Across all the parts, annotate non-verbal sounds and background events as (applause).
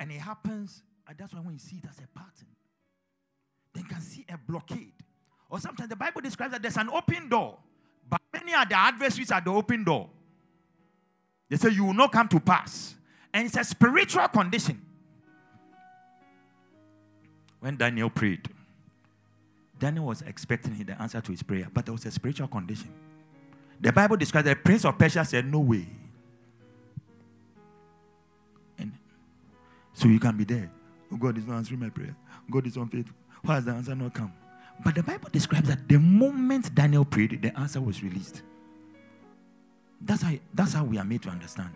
And it happens, and that's why when you see it as a pattern, then you can see a blockade. Or sometimes the Bible describes that there's an open door, but many are the adversaries at the open door. They say you will not come to pass. And it's a spiritual condition. When Daniel prayed, Daniel was expecting the answer to his prayer, but there was a spiritual condition. The Bible describes that the prince of Persia said, No way. So you can be there. Oh, God is not answering my prayer. God is unfaithful. Why has the answer not come? But the Bible describes that the moment Daniel prayed, the answer was released. That's how, that's how we are made to understand.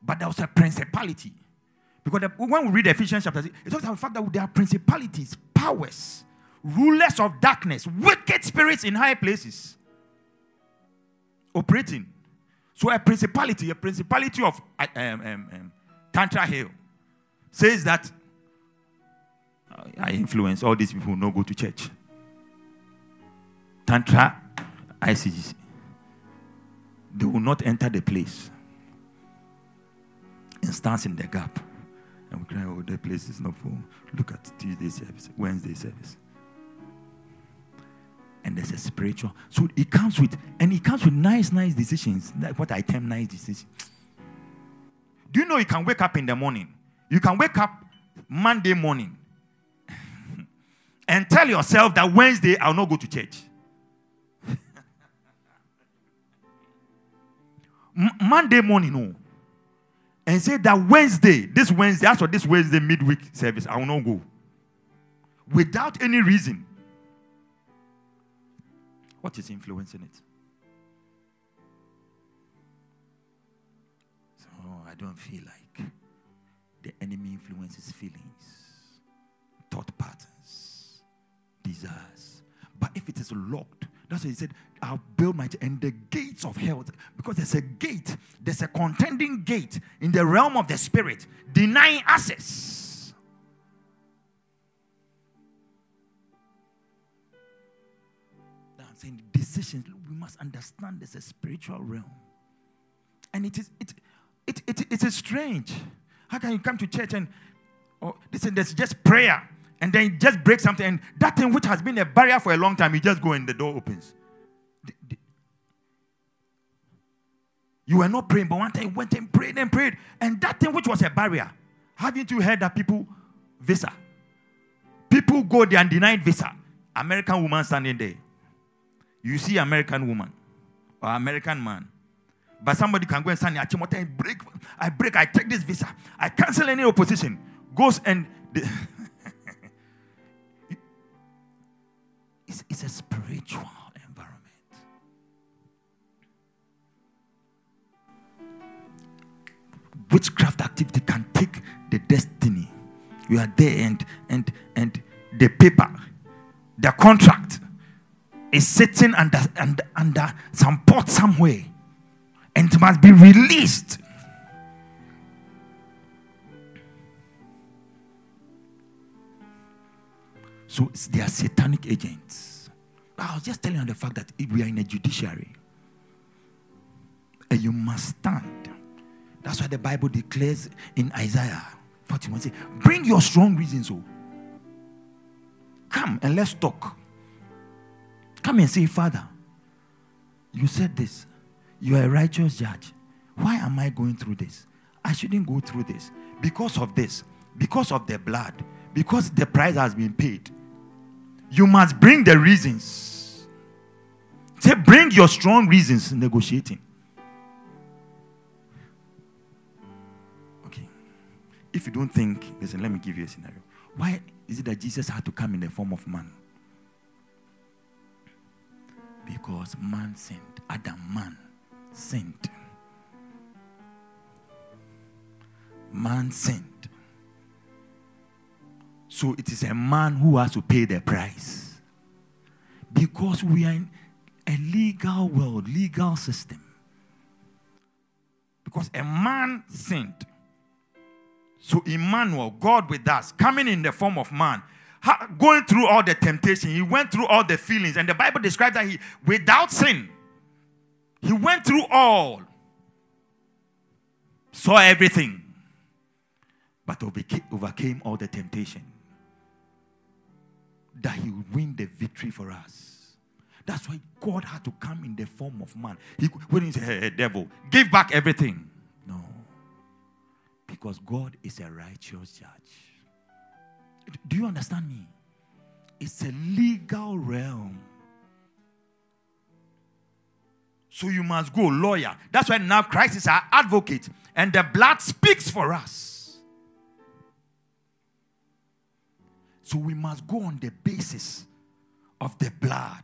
But there was a principality. Because the, when we read Ephesians chapter 6, it talks about the fact that there are principalities, powers, rulers of darkness, wicked spirits in high places operating. So a principality, a principality of um, um, um, Tantra Hill, says that uh, I influence all these people who not go to church. Tantra, ICGC, they will not enter the place and stands in the gap. And we cry, oh, the place is not full. Look at Tuesday service, Wednesday service. And there's a spiritual. So it comes with, and it comes with nice, nice decisions. Like what I term nice decisions. Do you know you can wake up in the morning? You can wake up Monday morning (laughs) and tell yourself that Wednesday I'll not go to church. (laughs) Monday morning, no. And say that Wednesday, this Wednesday, after this Wednesday midweek service, I will not go. Without any reason. What is influencing it? I don't feel like the enemy influences feelings, thought patterns, desires. But if it is locked, that's why he said, I'll build my and the gates of hell. Because there's a gate, there's a contending gate in the realm of the spirit, denying access. Saying decisions. We must understand there's a spiritual realm. And it is it it it, it is strange. How can you come to church and oh listen, there's just prayer and then just break something, and that thing which has been a barrier for a long time, you just go and the door opens. You were not praying, but one time you went and prayed and prayed, and that thing which was a barrier. Haven't you heard that people visa? People go there and denied visa. American woman standing there. You see American woman or American man. But somebody can go and stand there and break. I break. I take this visa. I cancel any opposition. Goes and the (laughs) it's, it's a spiritual environment. Witchcraft activity can take the destiny. You are there and and and the paper, the contract is sitting under under, under some pot somewhere and must be released. So they are satanic agents. I was just telling you the fact that we are in a judiciary, and you must stand. That's why the Bible declares in Isaiah 41 say, Bring your strong reasons, oh. Come and let's talk. Come and say, Father, you said this. You are a righteous judge. Why am I going through this? I shouldn't go through this. Because of this, because of the blood, because the price has been paid. You must bring the reasons. Say, bring your strong reasons in negotiating. Okay. If you don't think, listen, let me give you a scenario. Why is it that Jesus had to come in the form of man? Because man sinned. Adam, man, sinned. Man sinned. So it is a man who has to pay the price. Because we are in a legal world, legal system. Because a man sinned. So Emmanuel, God with us, coming in the form of man, going through all the temptation, he went through all the feelings, and the Bible describes that he, without sin, he went through all, saw everything, but overcame all the temptation. That he would win the victory for us. That's why God had to come in the form of man. He he said, hey, hey, devil, give back everything. No. Because God is a righteous judge. Do you understand me? It's a legal realm. So you must go, lawyer. That's why now Christ is our advocate, and the blood speaks for us. So we must go on the basis of the blood,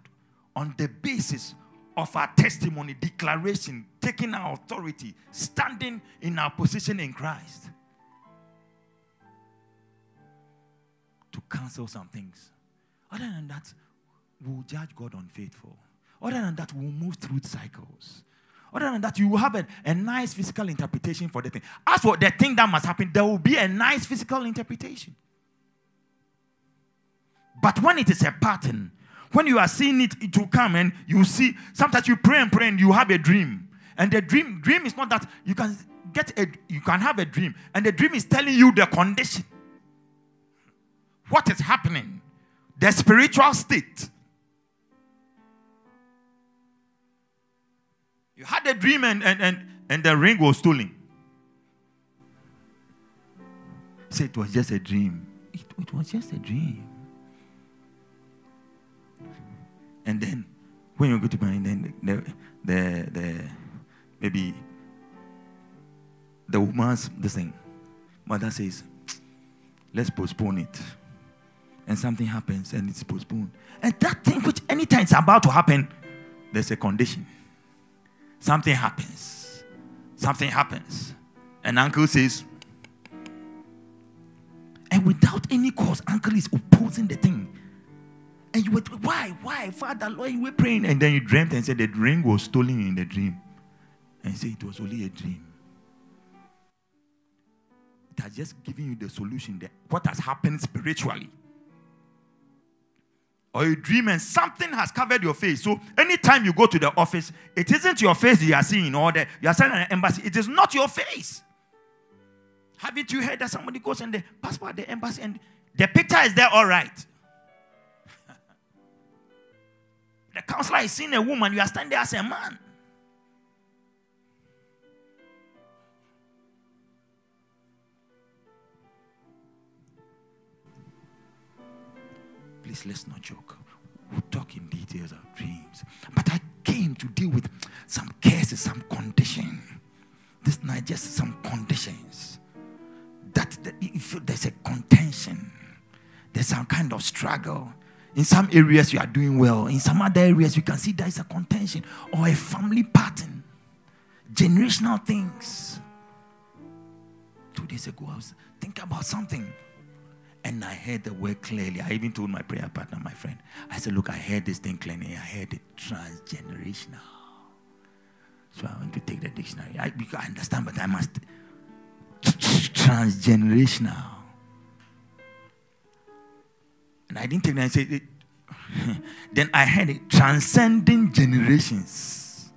on the basis of our testimony, declaration, taking our authority, standing in our position in Christ to cancel some things. Other than that, we'll judge God unfaithful. Other than that, we'll move through cycles. Other than that, you will have a, a nice physical interpretation for the thing. As for the thing that must happen, there will be a nice physical interpretation. But when it is a pattern, when you are seeing it, it will come and you see. Sometimes you pray and pray and you have a dream. And the dream, dream is not that you can get a, you can have a dream, and the dream is telling you the condition. What is happening? The spiritual state. You had a dream and, and, and, and the ring was stolen. Say it was just a dream. It, it was just a dream. And then when you go to bed, then the, the, the maybe the woman's the same. Mother says, let's postpone it. And something happens and it's postponed. And that thing which anytime it's about to happen, there's a condition. Something happens. Something happens. And uncle says, and without any cause, uncle is opposing the thing. And you were, why, why, Father, Lord, you were praying. And then you dreamt and said the ring was stolen in the dream. And say it was only a dream. It has just given you the solution there. What has happened spiritually or you dream and something has covered your face. So anytime you go to the office, it isn't your face you are seeing or the, you are seeing an embassy. It is not your face. Haven't you heard that somebody goes and the passport the embassy and the picture is there all right? (laughs) the counselor is seeing a woman, you are standing there as a man. Please, let's not joke. We'll talk in details of dreams. But I came to deal with some cases, some condition. This night, just some conditions. That, that there's a contention, there's some kind of struggle. In some areas, you are doing well. In some other areas, you can see there is a contention or a family pattern, generational things. Two days ago, I was thinking about something. And I heard the word clearly. I even told my prayer partner, my friend, I said, Look, I heard this thing clearly. I heard it transgenerational. So I went to take the dictionary. I, I understand, but I must. Transgenerational. And I didn't take that. I said, (laughs) then I heard it transcending generations.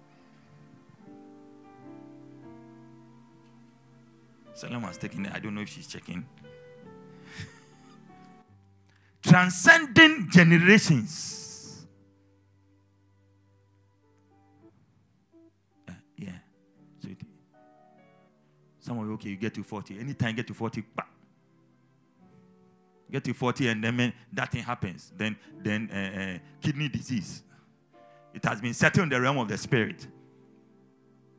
Someone was taking it. I don't know if she's checking transcending generations. Uh, yeah. So some of you, okay, you get to 40. Anytime you get to 40, bah. get to 40 and then that thing happens. Then, then uh, uh, kidney disease. It has been settled in the realm of the spirit.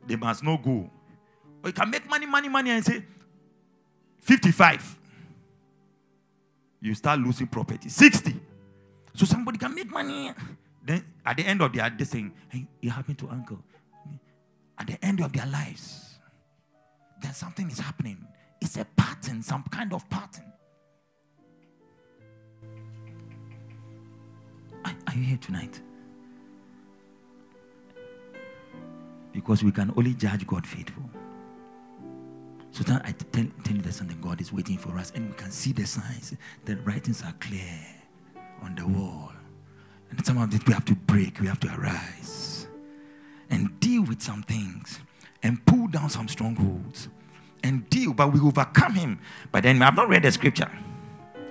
They must not go. Or you can make money, money, money and say 55 you start losing property. 60. So somebody can make money. Then at the end of their this saying, hey, it happened to uncle. At the end of their lives, then something is happening. It's a pattern, some kind of pattern. Are you here tonight? Because we can only judge God faithful. So that I tell, tell you that something God is waiting for us, and we can see the signs. The writings are clear on the wall. And some of it we have to break, we have to arise and deal with some things and pull down some strongholds and deal, but we overcome him. But then I've not read the scripture.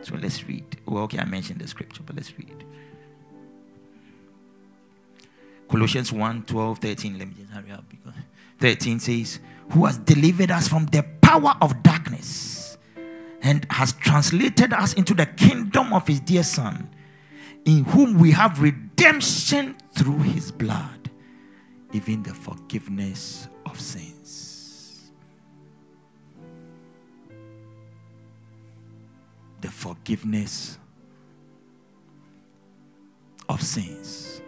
So let's read. Well, okay, I mentioned the scripture, but let's read. Colossians 1 12, 13. Let me just hurry up because 13 says, Who has delivered us from the power of darkness and has translated us into the kingdom of his dear Son, in whom we have redemption through his blood, even the forgiveness of sins. The forgiveness of sins.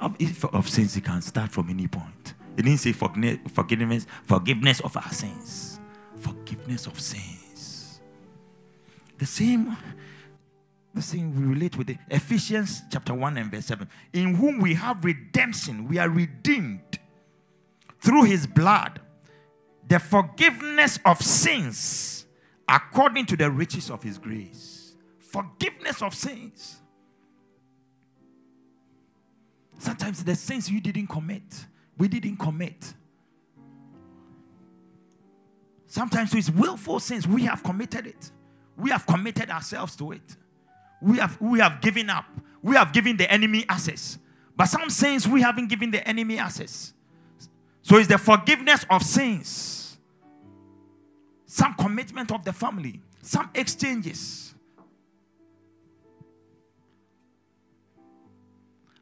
Of, of sins, you can start from any point. It didn't say forgiveness, forgiveness of our sins. Forgiveness of sins. The same, the same we relate with it. Ephesians chapter 1 and verse 7. In whom we have redemption, we are redeemed through his blood, the forgiveness of sins according to the riches of his grace. Forgiveness of sins. Sometimes the sins you didn't commit, we didn't commit. Sometimes it's willful sins. We have committed it. We have committed ourselves to it. We have, we have given up. We have given the enemy access. But some sins we haven't given the enemy access. So it's the forgiveness of sins, some commitment of the family, some exchanges.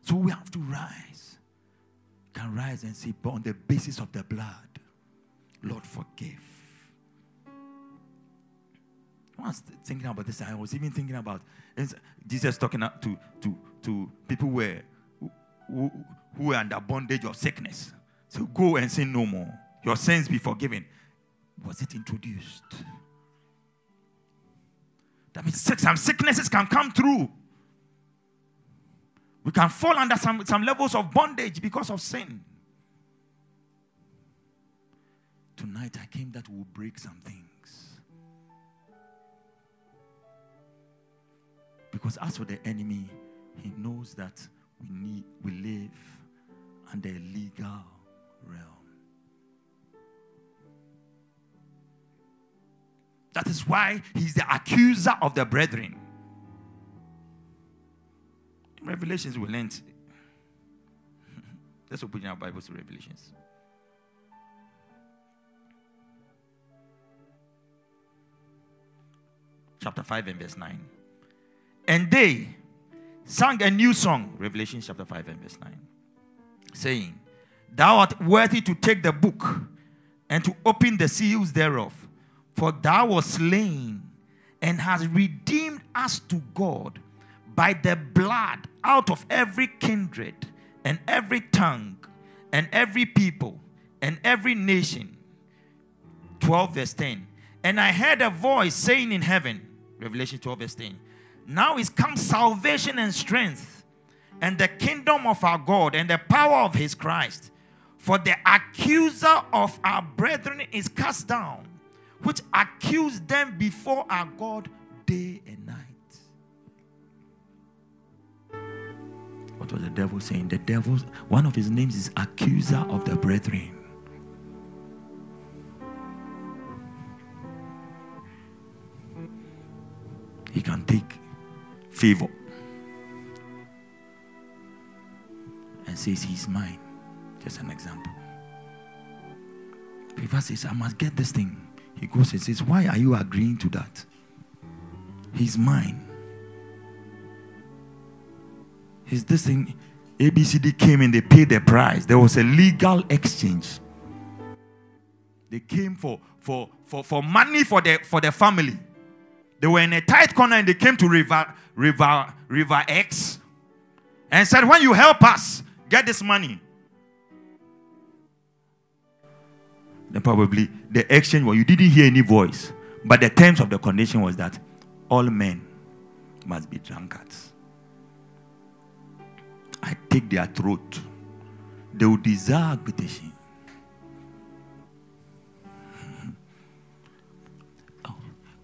So we have to rise. Can rise and say, but on the basis of the blood, Lord, forgive. I was thinking about this. I was even thinking about Jesus talking to, to, to people who were, who, who, were under bondage of sickness. So go and sin no more. Your sins be forgiven. Was it introduced? That means some sicknesses can come through. We can fall under some, some levels of bondage because of sin. Tonight I came that will break some things. Because as for the enemy, he knows that we need we live under a legal realm. That is why he's the accuser of the brethren. Revelations, we learned. (laughs) Let's open our Bibles to Revelations. Chapter 5 and verse 9. And they sang a new song, Revelation chapter 5 and verse 9, saying, Thou art worthy to take the book and to open the seals thereof. For thou wast slain and hast redeemed us to God by the blood out of every kindred and every tongue and every people and every nation. 12 verse 10. And I heard a voice saying in heaven, Revelation 12 verse 10, Now is come salvation and strength and the kingdom of our God and the power of his Christ. For the accuser of our brethren is cast down, which accused them before our God day and night. What was the devil saying? The devil, one of his names is accuser of the brethren. He can take favor and says he's mine. Just an example. If says, I must get this thing, he goes and says, Why are you agreeing to that? He's mine. He's this thing. ABCD came and they paid the price. There was a legal exchange. They came for, for, for, for money for the, for the family. They were in a tight corner and they came to River, River, River X and said, When you help us get this money, then probably the exchange was you didn't hear any voice. But the terms of the condition was that all men must be drunkards. I take their throat. They will desire agitation. (laughs) oh,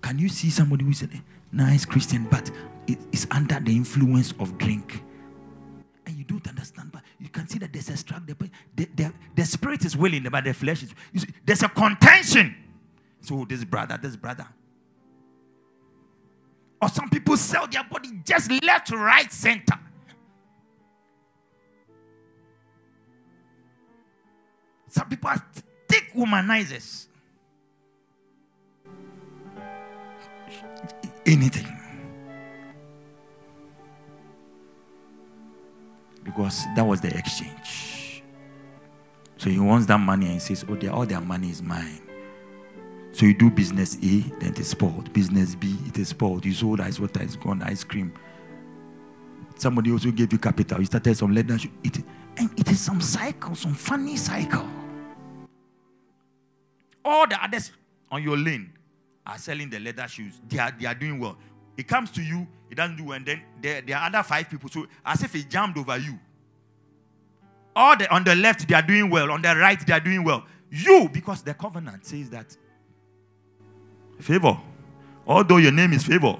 can you see somebody who is a nice Christian but is under the influence of drink? And you don't understand, but you can see that there's a struggle. The, the, the, spirit is willing, but the flesh is. See, there's a contention. So oh, this brother, this brother. Or some people sell their body just left, right, center. Some people are thick womanizers. Anything. Because that was the exchange. So he wants that money and he says, Oh, all their money is mine. So you do business A, then it is spoiled. Business B, it is spoiled. You sold ice water, it's gone, ice cream. Somebody also gave you capital. You started some leather. It, and it is some cycle, some funny cycle. All the others on your lane are selling the leather shoes. They are, they are doing well. It comes to you, it doesn't do well, and then there, there are other five people. So as if it jammed over you. All the on the left, they are doing well. On the right, they are doing well. You, because the covenant says that Favor. Although your name is Favor.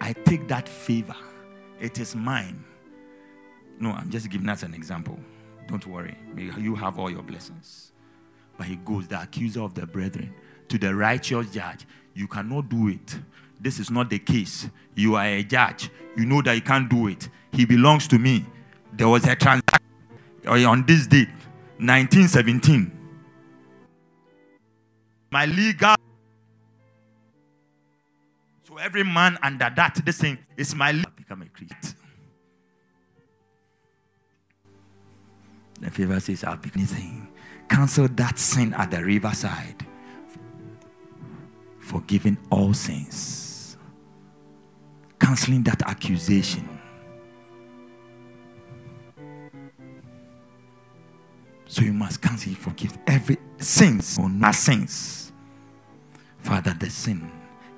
I take that favor. It is mine. No, I'm just giving us an example. Don't worry. You have all your blessings. But he goes, the accuser of the brethren, to the righteous judge. You cannot do it. This is not the case. You are a judge. You know that you can't do it. He belongs to me. There was a transaction uh, on this date, 1917 my legal. So every man under that, this thing is my legal. Become a Christian. The favor says, I'll be anything. Cancel that sin at the riverside. Forgiving all sins. Canceling that accusation. So you must cancel, forgive every sins or not sins. Father, the sin,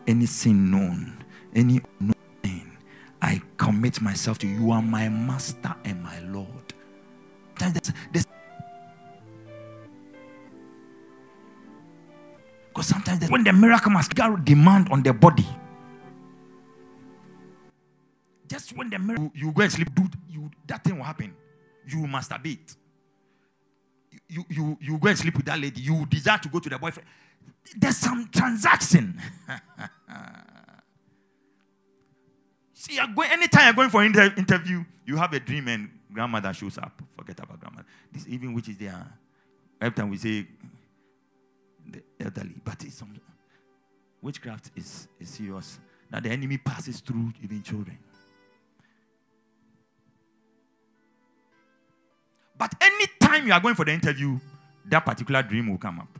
any sin known, any unknown sin, I commit myself to you. You are my master and my Lord. Because sometimes when the miracle must demand on the body, just when the miracle you, go and sleep, dude, you that thing will happen. You masturbate. You, you you go and sleep with that lady. You desire to go to the boyfriend there's some transaction. (laughs) See, you're going, anytime you're going for an inter- interview, you have a dream and grandmother shows up. Forget about grandmother. This even which is there. Every time we say the elderly, but it's some witchcraft is, is serious. Now the enemy passes through even children. But anytime you are going for the interview, that particular dream will come up.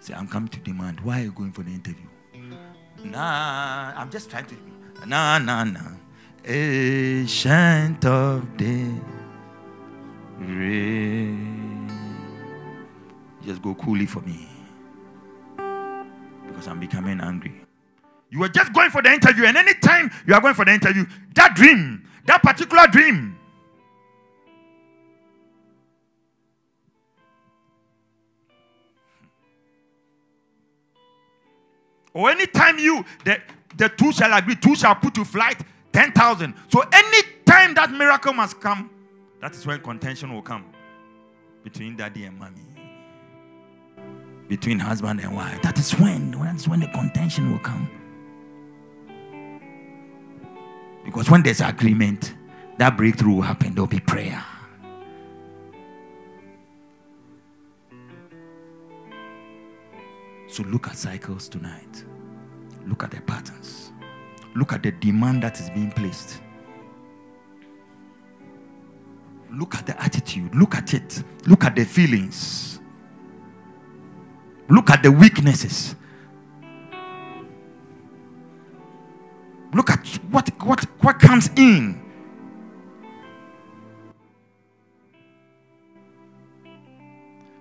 Say, I'm coming to demand. Why are you going for the interview? Nah, I'm just trying to. Nah, nah, nah. Ancient of day. Just go coolly for me. Because I'm becoming angry. You were just going for the interview, and anytime you are going for the interview, that dream, that particular dream, Or anytime you, the, the two shall agree, two shall put to flight 10,000. So any time that miracle must come, that is when contention will come between daddy and mommy. Between husband and wife. That is when, that's when the contention will come. Because when there's agreement, that breakthrough will happen. There'll be prayer. So look at cycles tonight. Look at the patterns. Look at the demand that is being placed. Look at the attitude. Look at it. Look at the feelings. Look at the weaknesses. Look at what, what, what comes in.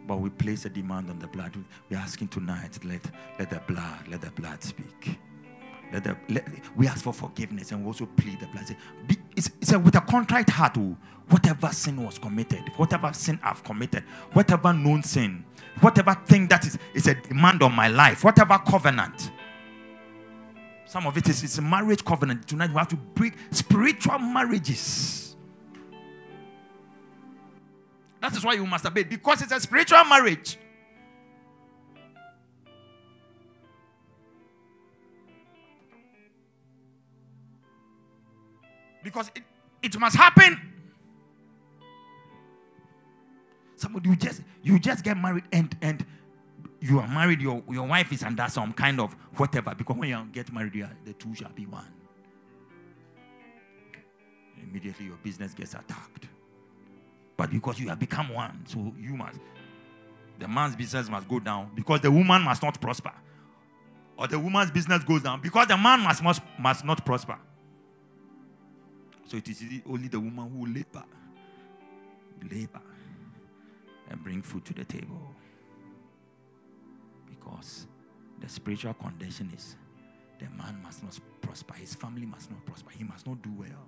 But we place a demand on the blood. We're asking tonight, let, let the blood, let the blood speak. Let the, let, we ask for forgiveness and we also plead the blood. It's, it's a, with a contrite heart, oh, whatever sin was committed, whatever sin I've committed, whatever known sin, whatever thing that is, is a demand on my life, whatever covenant. Some of it is it's a marriage covenant. Tonight we have to break spiritual marriages That is why you must obey because it's a spiritual marriage. Because it, it must happen. Somebody you just you just get married and and you are married, your, your wife is under some kind of whatever. Because when you get married, you are, the two shall be one. Immediately your business gets attacked. But because you have become one, so you must the man's business must go down because the woman must not prosper. Or the woman's business goes down because the man must, must, must not prosper. So it is only the woman who labor, labor, and bring food to the table. Because the spiritual condition is the man must not prosper, his family must not prosper, he must not do well.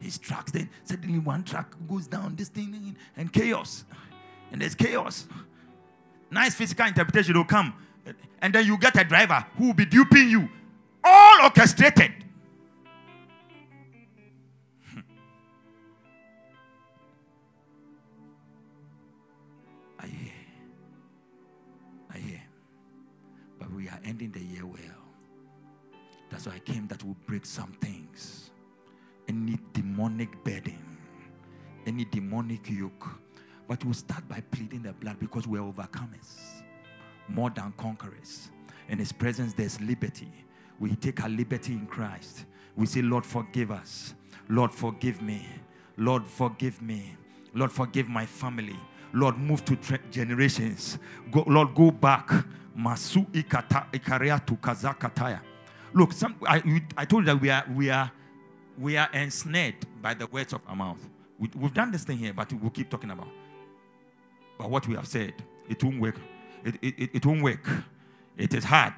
His tracks, then suddenly one track goes down, this thing, and chaos. And there's chaos. Nice physical interpretation will come. And then you get a driver who will be duping you. All orchestrated. Ending the year well. That's why I came that will break some things. Any demonic burden, any demonic yoke. But we'll start by pleading the blood because we're overcomers, more than conquerors. In His presence, there's liberty. We take our liberty in Christ. We say, Lord, forgive us. Lord, forgive me. Lord, forgive me. Lord, forgive my family. Lord, move to generations. Go, Lord, go back Masu ikata ikaria tu kazakataya. Look, some, I, I told you that we are, we, are, we are ensnared by the words of our mouth. We, we've done this thing here, but we'll keep talking about. But what we have said, it won't work. It, it, it won't work. It is hard.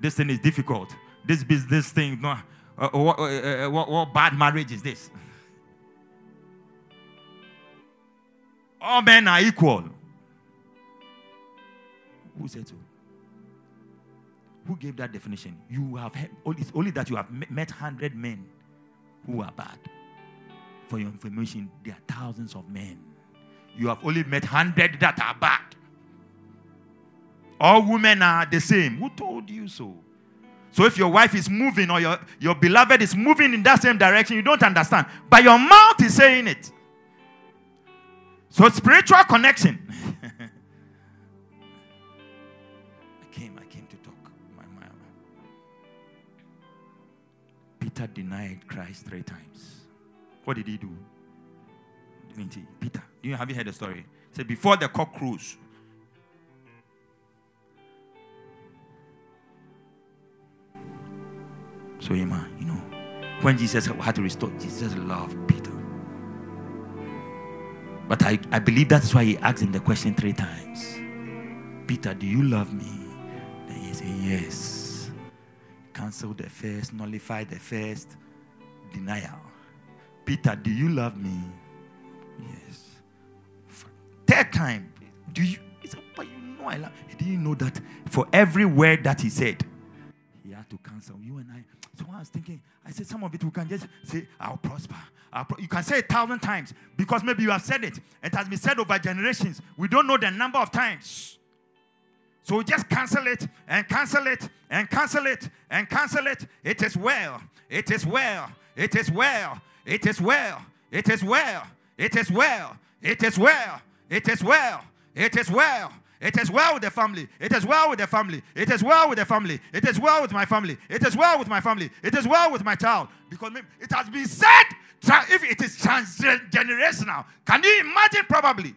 This thing is difficult. This business thing, no, uh, what, uh, uh, what, what bad marriage is this? All men are equal. Who said so? Who gave that definition? You have it's only that you have met hundred men who are bad. For your information, there are thousands of men. You have only met hundred that are bad. All women are the same. Who told you so? So if your wife is moving or your, your beloved is moving in that same direction, you don't understand. But your mouth is saying it. So spiritual connection. (laughs) I came, I came to talk. My, my, Peter denied Christ three times. What did he do? Didn't he? Peter, you have you heard the story? Say before the cock crows. So Emma, you know, when Jesus had to restore, Jesus loved Peter. But I, I believe that's why he asked him the question three times. Peter, do you love me? Then he said, Yes cancel the first, nullify the first denial. Peter, do you love me? Yes. Third time, do you? He said, but you know I love. He didn't know that for every word that he said, he had to cancel you and I. So I was thinking, I said, some of it we can just say, I'll prosper. I'll pro-. You can say a thousand times because maybe you have said it. It has been said over generations. We don't know the number of times. So we just cancel it and cancel it and cancel it and cancel it. It is well. It is well. It is well. It is well. It is well. It is well. It is well. It is well. It is well. It is well with the family. It is well with the family. It is well with the family. It is well with my family. It is well with my family. It is well with my child. Because it has been said, if it is transgenerational, can you imagine probably?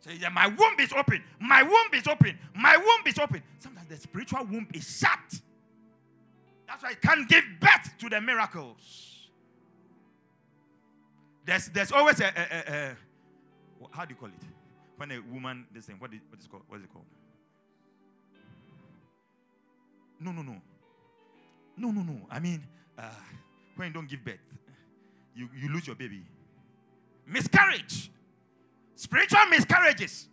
Say, yeah, my womb is open. My womb is open. My womb is open. Sometimes the spiritual womb is shut. That's why it can't give birth to the miracles. There's, there's always a, a, a, a how do you call it? When a woman, this thing, what is, what is called? What is it called? No, no, no. No, no, no. I mean, uh, when you don't give birth, you, you lose your baby. Miscarriage. Spiritual miscarriages.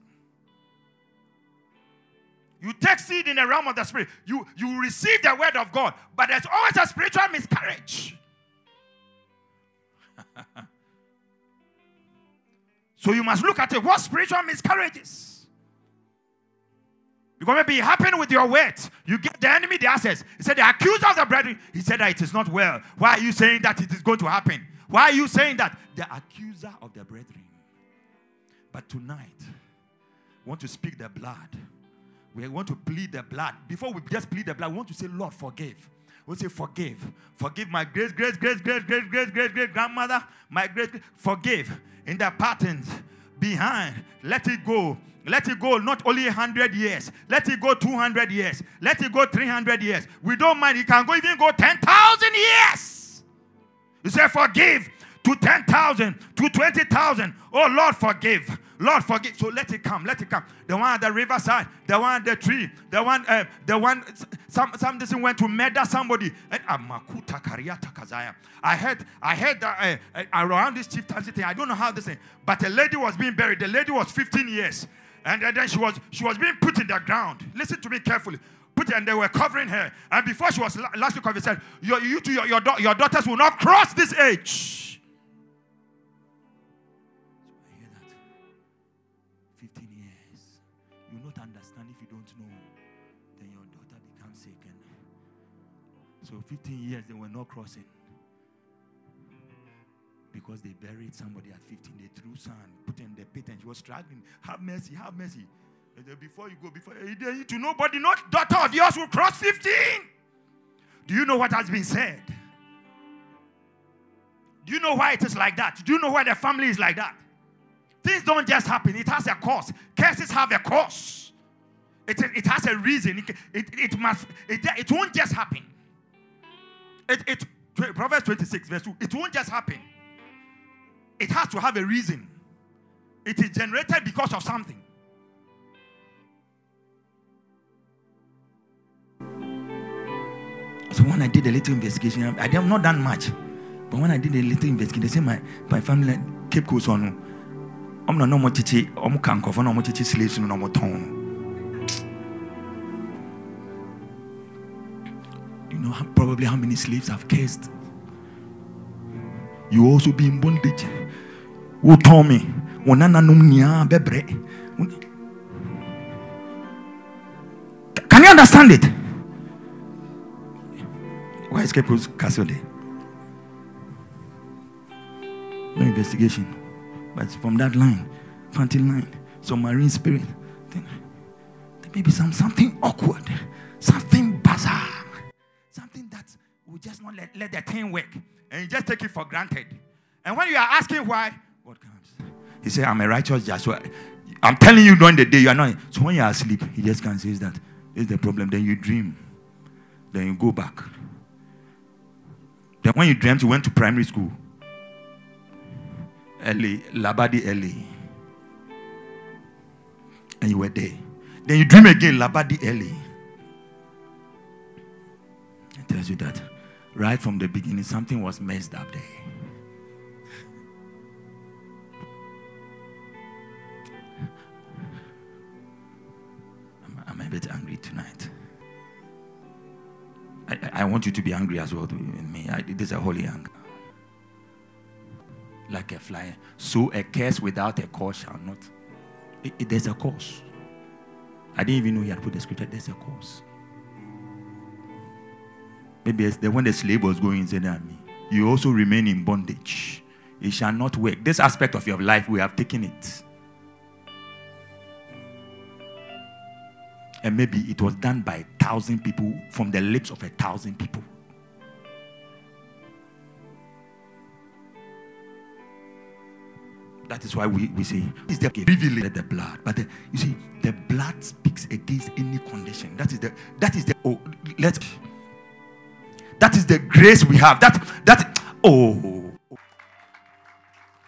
You take seed in the realm of the spirit. You, you receive the word of God. But there's always a spiritual miscarriage. (laughs) So you must look at it. What spiritual miscarriages? Because maybe it happened with your weight. You give the enemy the access. He said, The accuser of the brethren. He said that it is not well. Why are you saying that it is going to happen? Why are you saying that? The accuser of the brethren. But tonight, we want to speak the blood. We want to plead the blood. Before we just plead the blood, we want to say, Lord, forgive. We say, forgive. Forgive my great, great, great, great, great, great, great grandmother. My great, forgive in the patterns behind. Let it go. Let it go not only 100 years. Let it go 200 years. Let it go 300 years. We don't mind. It can go even go 10,000 years. You say forgive to 10,000, to 20,000. Oh Lord, forgive. Lord, forgive. So let it come. Let it come. The one at the riverside, the one at the tree, the one, uh, the one. Some some this went to murder somebody. Kariata kazaya. I heard, I heard that uh, uh, around this chieftaincy thing. I don't know how this thing, but a lady was being buried. The lady was 15 years, and then she was she was being put in the ground. Listen to me carefully put and they were covering her. And before she was last covered, said, "You, you two, your, your, your daughters will not cross this age." 15 years they were not crossing. Because they buried somebody at 15. They threw sand, put in the pit, and she was struggling. Have mercy, have mercy. Before you go, before eh, you to nobody, not daughter of yours will cross 15. Do you know what has been said? Do you know why it is like that? Do you know why the family is like that? Things don't just happen, it has a cause. Curses have a cause. It, it has a reason. It, it, it must, it, it won't just happen. It, it, Proverbs 26, verse 2, it won't just happen. It has to have a reason. It is generated because of something. So when I did a little investigation, I have not done much. But when I did a little investigation, they say my, my family close on ɔmo na na ɔmo kyekye ɔmo ka nkɔfo na ɔmo kyekye slaves no ɔmo you know probably how many slaves I've cursed. You also be in bondage. Me? Nananom nyinaa bɛbrɛ can you understand it? Why is Cape Castle there no investigation. But from that line, fountain line, some marine spirit, then there may be some something awkward, something bizarre, will just not let, let the thing work. And you just take it for granted. And when you are asking why, what comes? He said, I'm a righteous judge. I'm telling you during the day, you are not. So when you are asleep, he just can say that is the problem. Then you dream. Then you go back. Then when you dreamt, you went to primary school. Eli, Labadi Eli. And you were there. Then you dream again, Labadi Eli. It tells you that right from the beginning, something was messed up there. I'm, I'm a bit angry tonight. I, I, want you to be angry as well with me. I, it is a holy anger like a fly. So a curse without a cause shall not. It, it, there's a cause. I didn't even know he had put the scripture. There's a cause. Maybe the, when the slave was going inside me, you also remain in bondage. It shall not work. This aspect of your life, we have taken it. And maybe it was done by a thousand people from the lips of a thousand people. That is why we, we say it's the privilege the blood. But the, you see, the blood speaks against any condition. That is the that is the oh let that is the grace we have. That that oh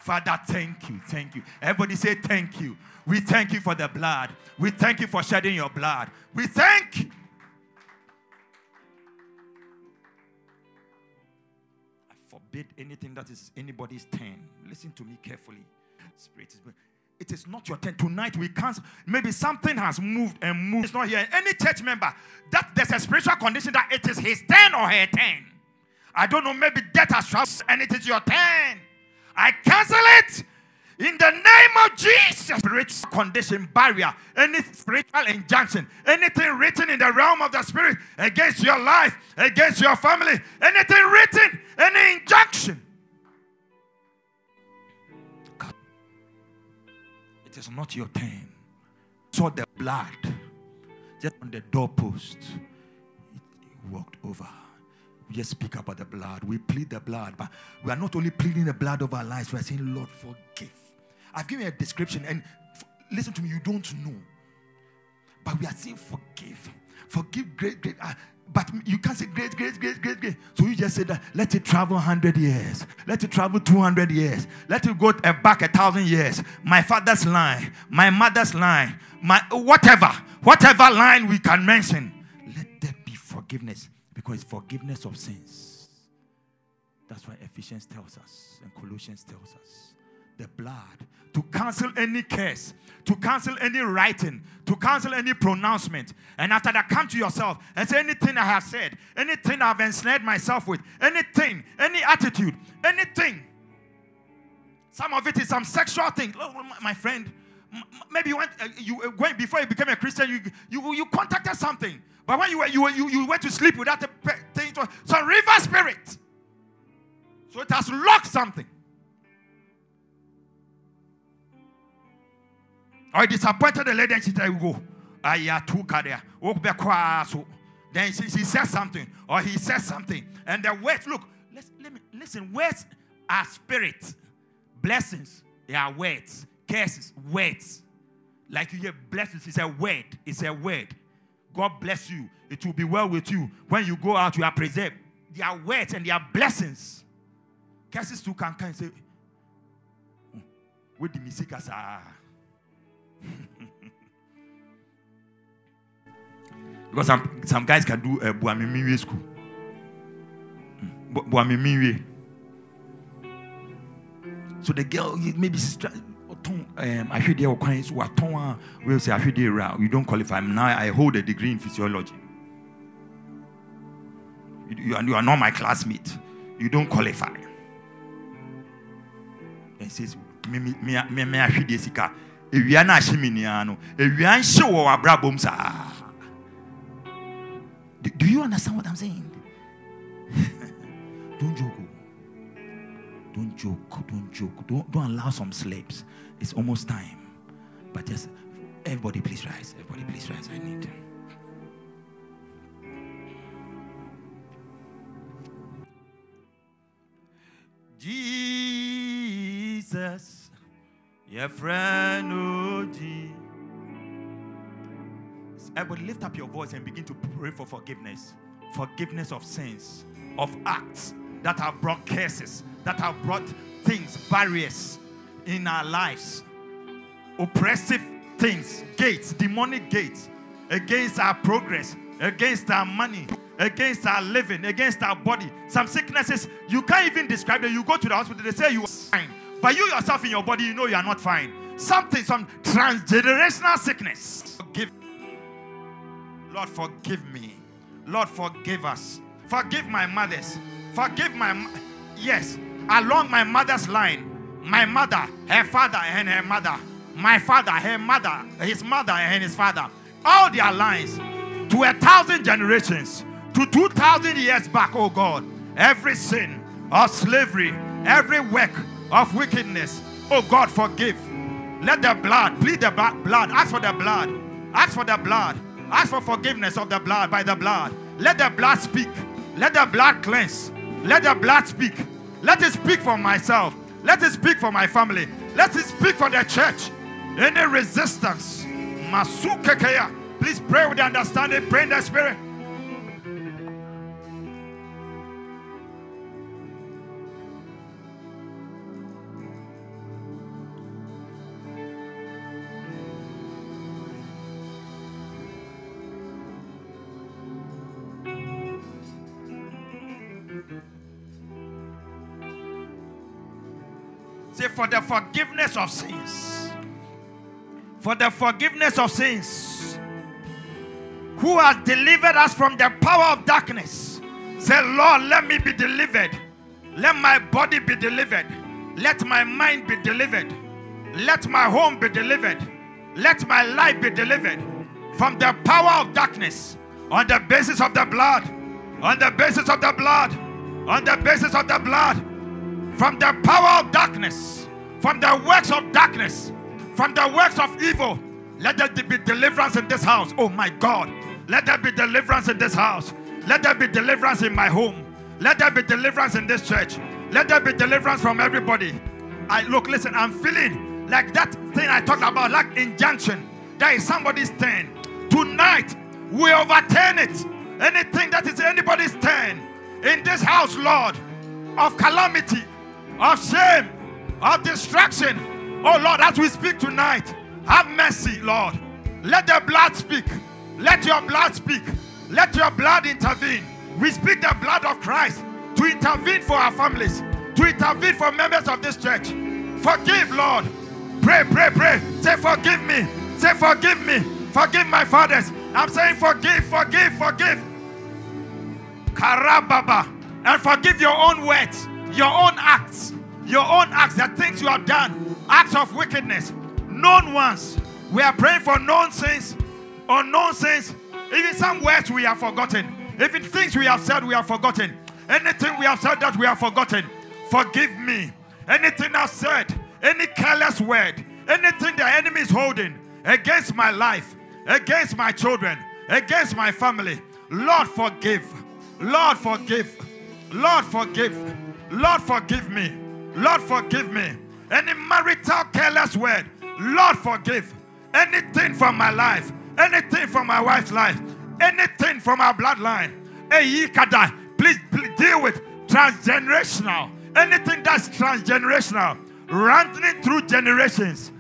Father, thank you, thank you. Everybody say thank you. We thank you for the blood. We thank you for shedding your blood. We thank you. I forbid anything that is anybody's turn. Listen to me carefully. Spirit is it is not your turn. Tonight we can't. Maybe something has moved and moved. It's not here. Any church member that there's a spiritual condition that it is his turn or her turn. I don't know. Maybe death has traveled and it is your turn. I cancel it In the name of Jesus, spiritual condition, barrier, any spiritual injunction, anything written in the realm of the spirit against your life, against your family, anything written, any injunction. It is not your turn. Saw the blood just on the doorpost. Walked over. We just speak about the blood. We plead the blood, but we are not only pleading the blood of our lives, we are saying, Lord, forgive. I've given you a description, and f- listen to me, you don't know. But we are saying, forgive. Forgive, great, great. Uh, but you can't say great, great, great, great, great. So you just say that let it travel 100 years. Let it travel 200 years. Let it go back a thousand years. My father's line, my mother's line, my whatever, whatever line we can mention. Let there be forgiveness because forgiveness of sins. That's why Ephesians tells us and Colossians tells us the blood to cancel any curse, to cancel any writing, to cancel any pronouncement. And after that, come to yourself and say anything I have said, anything I've ensnared myself with, anything, any attitude, anything. Some of it is some sexual thing. My friend, maybe you went, uh, you uh, went before you became a Christian, you, you, you contacted something. But when you, were, you, you, you went to sleep without a thing, some river spirit. So it has locked something. Or disappointed the lady and she said, Go. I uh, took her there. So then she, she said something, or he said something. And the words, look, let's, let me listen, words are spirit. Blessings, they are words. Curses, words. Like you hear blessings, it's a word. It's a word. God bless you. It will be well with you. When you go out, you are preserved. They are words and they are blessings. Curses too can come and say, What the music (laughs) because some, some guys can do uh, Buamimiwe school. Hmm. Buamimiwe. So the girl, maybe she's trying. I heard will say you don't qualify. Now I hold a degree in physiology. You, you, are, you are not my classmate. You don't qualify. And says, me me me me me ewia na ahye minia no. Ewia nhye wɔ w'abrabom saa. Do you understand what i'm saying? (laughs) Don't joke oh. don't joke don't joke. Don't, don't allow some slips it's almost time. But just everybody please rise. Everybody please rise. I need Jesus your friend OG. Everybody lift up your voice and begin to pray for forgiveness. Forgiveness of sins, of acts that have brought curses, that have brought things, barriers in our lives, oppressive things, gates, demonic gates against our progress, against our money, against our living, against our body. Some sicknesses you can't even describe them. You go to the hospital, they say you are fine. But you yourself in your body, you know you are not fine. Something, some transgenerational sickness. Forgive. Lord, forgive me. Lord, forgive us. Forgive my mothers. Forgive my, yes, along my mother's line. My mother, her father, and her mother. My father, her mother, his mother, and his father. All their lines to a thousand generations, to two thousand years back, oh God. Every sin of slavery, every work of wickedness. Oh God, forgive. Let the blood, plead the blood, ask for the blood, ask for the blood, ask for forgiveness of the blood by the blood. Let the blood speak. Let the blood cleanse. Let the blood speak. Let it speak for myself. Let it speak for my family. Let it speak for the church. Any resistance, please pray with understanding, pray in the spirit. Say, for the forgiveness of sins. For the forgiveness of sins. Who has delivered us from the power of darkness. Say, Lord, let me be delivered. Let my body be delivered. Let my mind be delivered. Let my home be delivered. Let my life be delivered from the power of darkness on the basis of the blood. On the basis of the blood. On the basis of the blood. From the power of darkness. From the works of darkness. From the works of evil. Let there be deliverance in this house. Oh my God. Let there be deliverance in this house. Let there be deliverance in my home. Let there be deliverance in this church. Let there be deliverance from everybody. I look, listen, I'm feeling like that thing I talked about, like injunction. There is somebody's turn. Tonight, we overturn it. Anything that is anybody's turn in this house, Lord, of calamity, of shame, of destruction. Oh Lord, as we speak tonight, have mercy, Lord. Let the blood speak. Let your blood speak. Let your blood intervene. We speak the blood of Christ to intervene for our families, to intervene for members of this church. Forgive, Lord. Pray, pray, pray. Say, Forgive me. Say, Forgive me. Forgive my fathers. I'm saying, Forgive, forgive, forgive. Karababa. And forgive your own words, your own acts, your own acts, the things you have done, acts of wickedness, known ones. We are praying for known sins, unknown sins, even some words we have forgotten. Even things we have said, we have forgotten. Anything we have said that we have forgotten, forgive me. Anything I've said, any careless word, anything the enemy is holding against my life, against my children, against my family, Lord, forgive. Lord, forgive. Lord, forgive. Lord, forgive me. Lord, forgive me. Any marital careless word, Lord, forgive. Anything from my life, anything from my wife's life, anything from our bloodline. Please, please deal with transgenerational. Anything that's transgenerational, running through generations,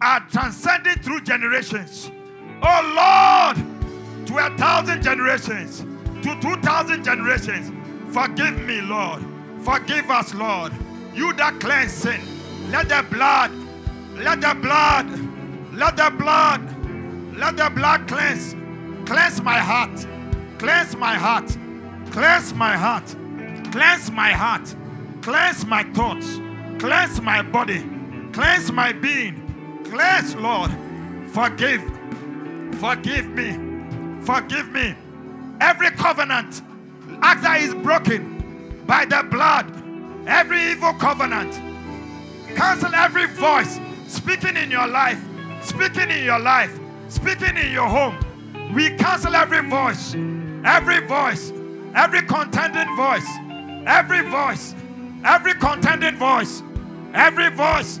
are transcending through generations. Oh Lord, to a thousand generations, to two thousand generations. Forgive me, Lord. Forgive us, Lord. You that cleanse sin. Let the blood, let the blood, let the blood, let the blood cleanse Cleanse my heart. Cleanse my heart. Cleanse my heart. Cleanse my heart. Cleanse my thoughts. Cleanse my body. Cleanse my being. Cleanse, Lord. Forgive. Forgive me. Forgive me. Every covenant after is broken by the blood. Every evil covenant. Cancel every voice speaking in your life. Speaking in your life. Speaking in your home we cancel every voice, every voice, every contending voice, every voice, every contending voice, every voice,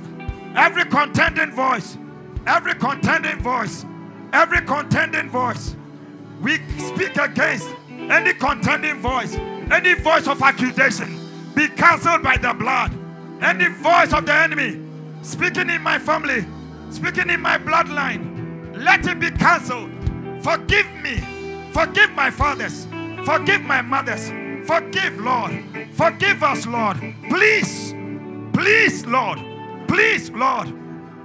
every contending voice, every contending voice, every contending voice. We speak against any contending voice, any voice of accusation be cancelled by the blood. Any voice of the enemy speaking in my family, speaking in my bloodline, let it be cancelled Forgive me. Forgive my fathers. Forgive my mothers. Forgive, Lord. Forgive us, Lord. Please, please, Lord. Please, Lord,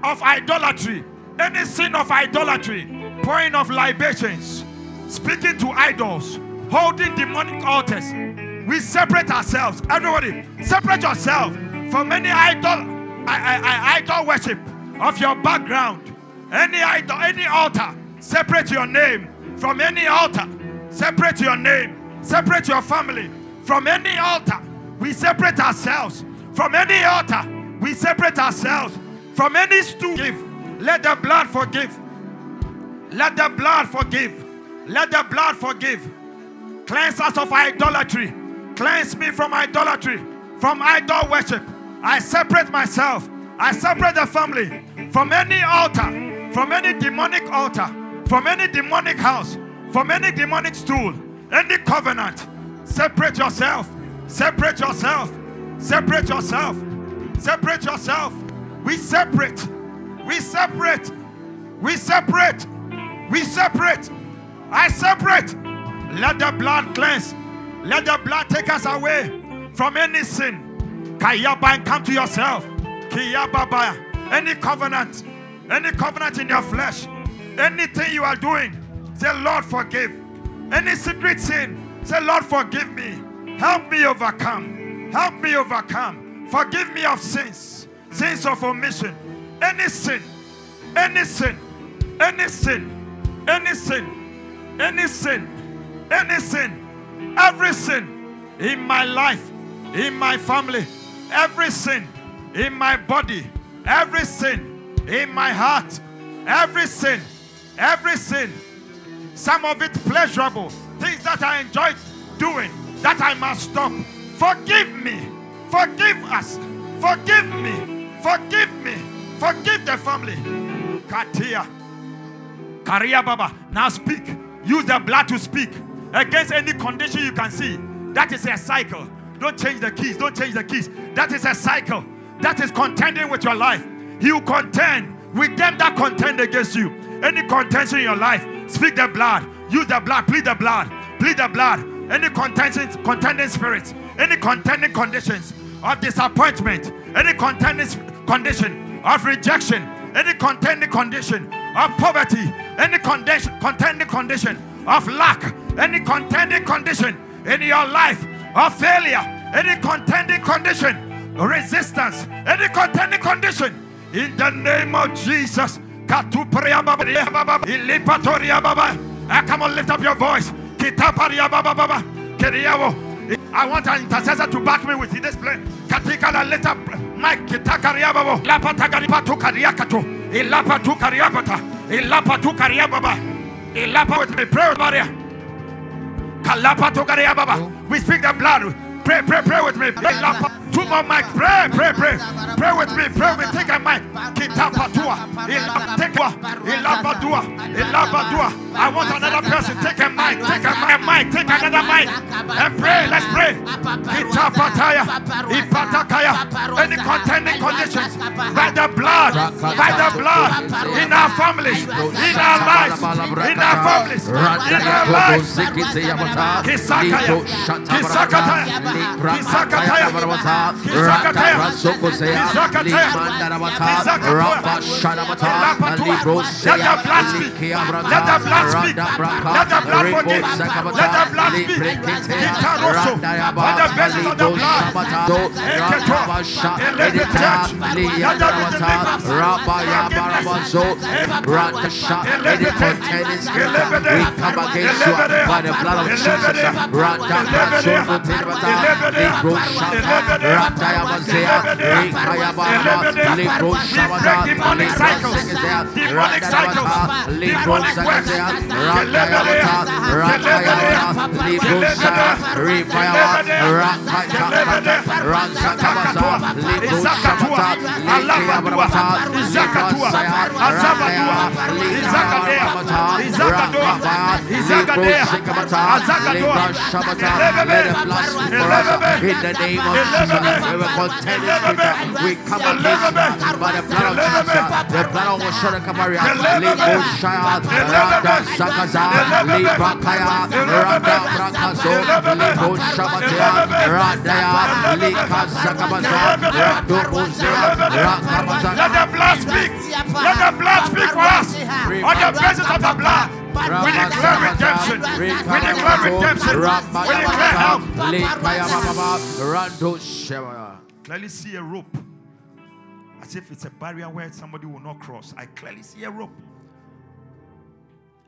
of idolatry. Any sin of idolatry, pouring of libations, speaking to idols, holding demonic altars. We separate ourselves. Everybody, separate yourself from any idol, I, I, I, idol worship of your background. Any idol, any altar Separate your name from any altar. Separate your name. Separate your family from any altar. We separate ourselves from any altar. We separate ourselves from any stool. Let the blood forgive. Let the blood forgive. Let the blood forgive. Cleanse us of idolatry. Cleanse me from idolatry, from idol worship. I separate myself. I separate the family from any altar, from any demonic altar from any demonic house, from any demonic stool, any covenant. Separate yourself. Separate yourself. Separate yourself. Separate yourself. We separate. We separate. We separate. We separate. I separate. Let the blood cleanse. Let the blood take us away from any sin. Kayaba and come to yourself. Kiyababa. Any covenant. Any covenant in your flesh Anything you are doing, say, Lord, forgive. Any secret sin, say, Lord, forgive me. Help me overcome. Help me overcome. Forgive me of sins, sins of omission, any sin, any sin, any sin, any sin, any sin, any sin, every sin in my life, in my family, every sin in my body, every sin in my heart, every sin, every sin, some of it pleasurable, things that I enjoyed doing that I must stop. Forgive me, forgive us, forgive me, forgive me, forgive the family. Katia, Karia Baba, now speak. Use the blood to speak against any condition you can see. That is a cycle. Don't change the keys. Don't change the keys. That is a cycle. That is contending with your life. You contend with them that contend against you. Any contention in your life, speak the blood. Use the blood. Plead the blood. Plead the blood. Any contention, contending spirits, any contending conditions of disappointment, any contending condition of rejection, any contending condition of poverty, any condition, contending condition of lack, any contending condition in your life of failure, any contending condition, resistance, any contending condition, in the name of Jesus. Come on, lift up your voice. I want an intercessor to back me with this plane. Katika la leta Mike kitakaria babo. Lapa tagari patu kariakato. Ilapa tu kariapata. Ilapa tu kariababa. Ilapa with me. Pray with Maria. Kalapa tu kariababa. We speak the blood. Pray, pray, pray with me. Two more mic. Pray, pray, pray. Pray with me. Pray with me. Take a mic. Kitapatua. Take Ilabadua. Ilabadua. I want another person. Take a mic. Take a mic. Take another mic. And pray. Let's pray. Kitapataya. Ipatakaya. Any contending conditions. By the blood. By the blood. In our families. In our lives. In our families. In our lives. Kisakaya. Kisakaya. Kisakataya. Kisakataya. Kisakataya. Rapa Shadabata. Let the blood speak. Let the blood speak. Let the blood forgive. Let the blood speak. Kitaroso. Let the basis of the blood. Eketo. Let the church. Let the deliverance. Rabaya Barabazo. Ratasha. Any contending spirit. We come against you by the blood of Jesus. Rata Libro Shaka, Rataya Mazea, Rikaya Baraba, Libro Shabata, demonic cycles, demonic cycles, Libro Sakazea, Rataya Rataya Libro Shaka, Ripaya, Rakaya, Ransakabata, Libro Shabata, Likaya Barabata, Libasaya, Rataya, Likaya Barabata, Rakabaya, Libro Shikabata, Libra Shabata, let the blood speak for us in the name of Jesus. We will contend this. We come against by the blood of Jesus. The blood of Moshara Kamaria, Libo Shaya, Rada Sakaza, Rada Brakazo, Libo Shabatia, Radaya, Lika Sakabaza, Rado Rakamaza. Let the blood speak. Let the blood speak for us. On the basis of the blood. We declare redemption. We declare redemption. We declare help. Clearly see a rope. As if it's a barrier where somebody will not cross. I clearly see a rope.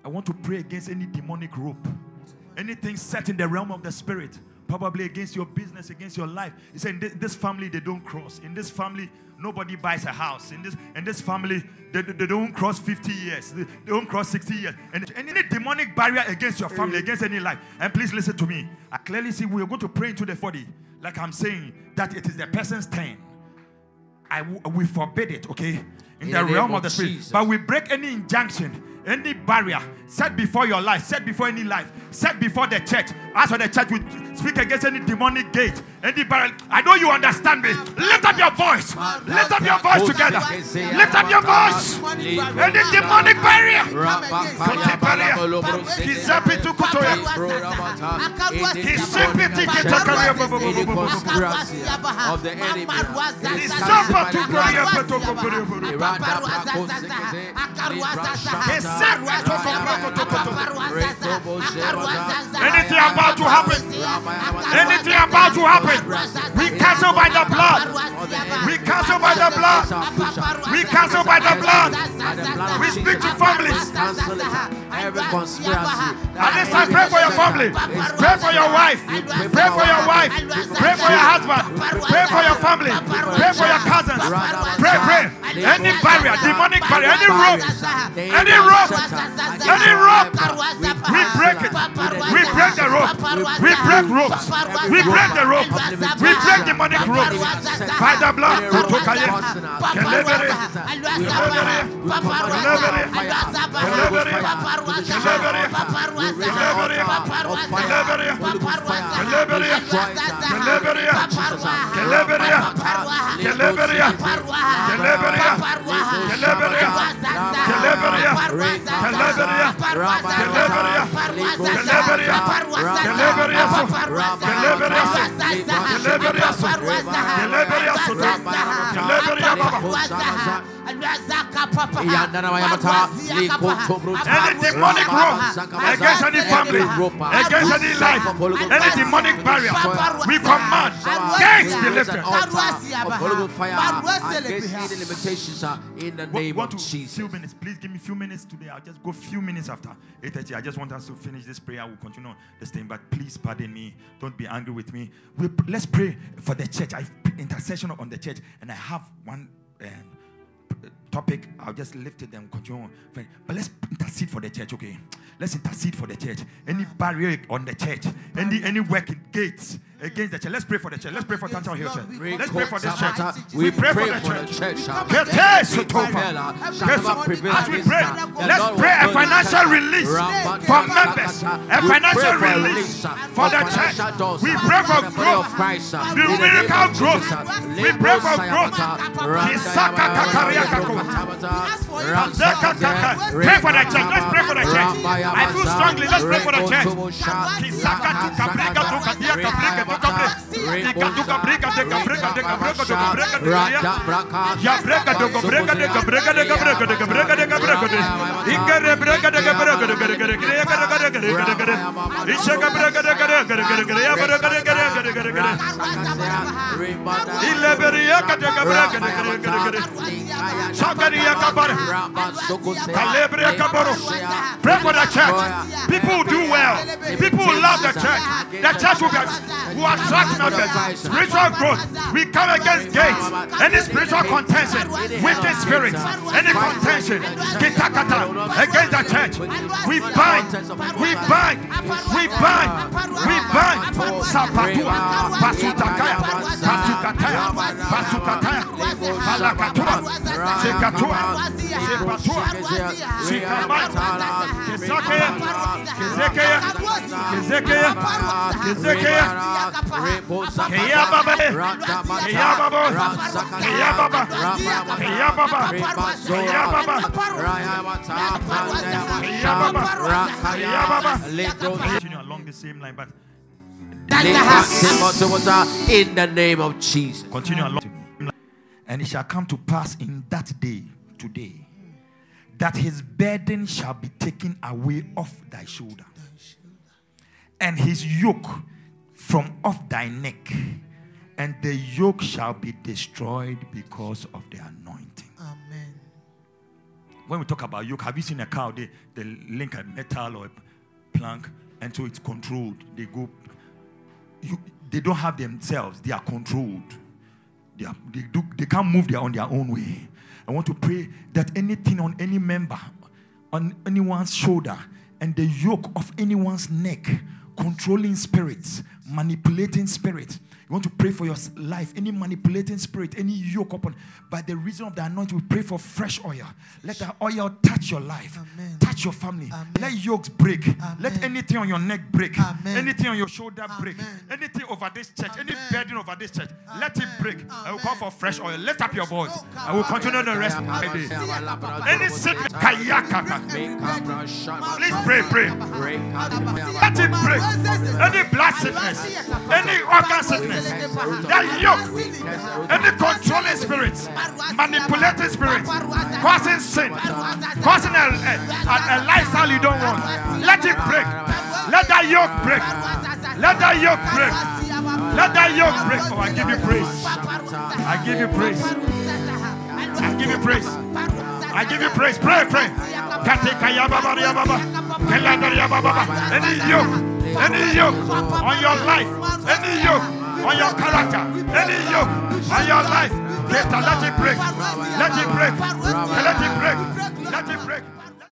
I want to pray against any demonic rope. Anything set in the realm of the spirit. Probably against your business, against your life. He said, in this family, they don't cross. In this family, nobody buys a house. In this, in this family, they, they don't cross 50 years. They, don't cross 60 years. And any demonic barrier against your family, mm. against any life. And please listen to me. I clearly see we are going to pray into the body. Like I'm saying, that it is the person's turn. I we forbid it, okay? In, in the, the realm of the spirit. Jesus. But we break any injunction any barrier set before your life, set before any life, set before the church. As for the church, we speak against any demonic gate, any barrier. I know you understand me. Lift up your voice. Lift up your voice together. Lift up your voice. Any demonic barrier. Of the enemy. Anything about to happen. Anything about to happen. We cancel by the blood. We cancel by the blood. We cancel by the blood. We speak to families. Every conspiracy. At this time, pray for your family. Pray for your wife. Pray for your wife. Pray for your husband. Pray for your family. Pray for your cousins. Pray, pray. Any barrier, demonic barrier, any rope, any rope, any rope, we break it. We break the rope. We break ropes. We break the rope. We break demonic ropes. By the blood. Kutukaye. Kelebere. Kelebere. Kelebere. Kelebere. Kelebere. Kelebere. Kelebere. Kelebere. Kelebere. Kelebere. Kelebere. Kelebere. Kelebere. Kelebere. Kelebere. Kelebere. Kelebere. Kelebere. so. Kelebere. so. Kelebere. so. Kelebere. so. Kelebere. baba. Any demonic rope against any family, against any life, any demonic barrier, we command gates be lifted. Fire. Against any limitations in the Wa- name of to Jesus. few minutes. Please give me few minutes today. I'll just go few minutes after 8.30 i just want us to finish this prayer. We'll continue on this thing but please pardon me. Don't be angry with me. We, let's pray for the church. I intercession on the church and i have one um, topic i'll just lift it and continue but let's intercede for the church okay? Let's intercede for the church. Any barrier on the church any any working gates against the church. Let's pray for the church. Let's pray for Tantan Hill Church. Let's pray for this church. We pray for the church. As we pray, let's pray a financial release for members, a financial release for the church. We pray for growth, the miracle growth. We pray for growth. Kisaka kakaria kako. Kazaka kaka. Pray for the church. Let's pray for the church. I feel strongly. Let's pray for the church. Ileberiya kadeka braka Zakaria Kabara. Calabria Kaboro. Pray for the church. People do well. People love the church. The church will, get, will attract members. Spiritual growth. We come against gates. Any spiritual contention. Wicked spirits. Any contention. Kitakata. Against the church. We bind. We bind. We bind. We bind. Sapatua. Pasutakaya. Pasukataya. Pasukataya. Palakatua. Zekatua, Zekatua, Zikamata, Kizakaya, Kizakaya, Kizakaya, Kizakaya, Kiyababa, Kiyababa, Kiyababa, Kiyababa, Kiyababa, Kiyababa, Kiyababa, Continue along the same line, but. In the name of Jesus. Continue along. And it shall come to pass in that day, today, that his burden shall be taken away off thy shoulder, and his yoke from off thy neck, and the yoke shall be destroyed because of the anointing. Amen. When we talk about yoke, have you seen a cow? They, they link a metal or a plank, and so it's controlled. They go, you, they don't have themselves, they are controlled. They, are, they, do, they can't move their, on their own way. I want to pray that anything on any member, on anyone's shoulder, and the yoke of anyone's neck, controlling spirits, manipulating spirit. You want to pray for your life, any manipulating spirit, any yoke upon. By the reason of the anointing, we pray for fresh oil. Let the oil touch your life, Amen. touch your family. Amen. Let yokes break. Let anything on your neck break. Amen. Anything on your shoulder break. Amen. Anything over this church, any Amen. burden over this church, let it Amen. break. I will call for fresh oil. Lift up your voice. I will continue the rest of my day. Any sickness, kayaka. Please pray, pray. Let it break. Any blood sickness, any organ sickness, that yoke, any controlling spirits, manipulating spirits, causing sin, causing a, a, a, a lifestyle you don't want. Let it break. Let that yoke break. Let that yoke break. Let that yoke break. Oh, I give you praise. I give you praise. I give you praise. I give you praise. Pray, pray. Any yoke, any yoke on your life, any yoke on your character, any yoke on your life, let it break. Let it break. Let it break. Let it break.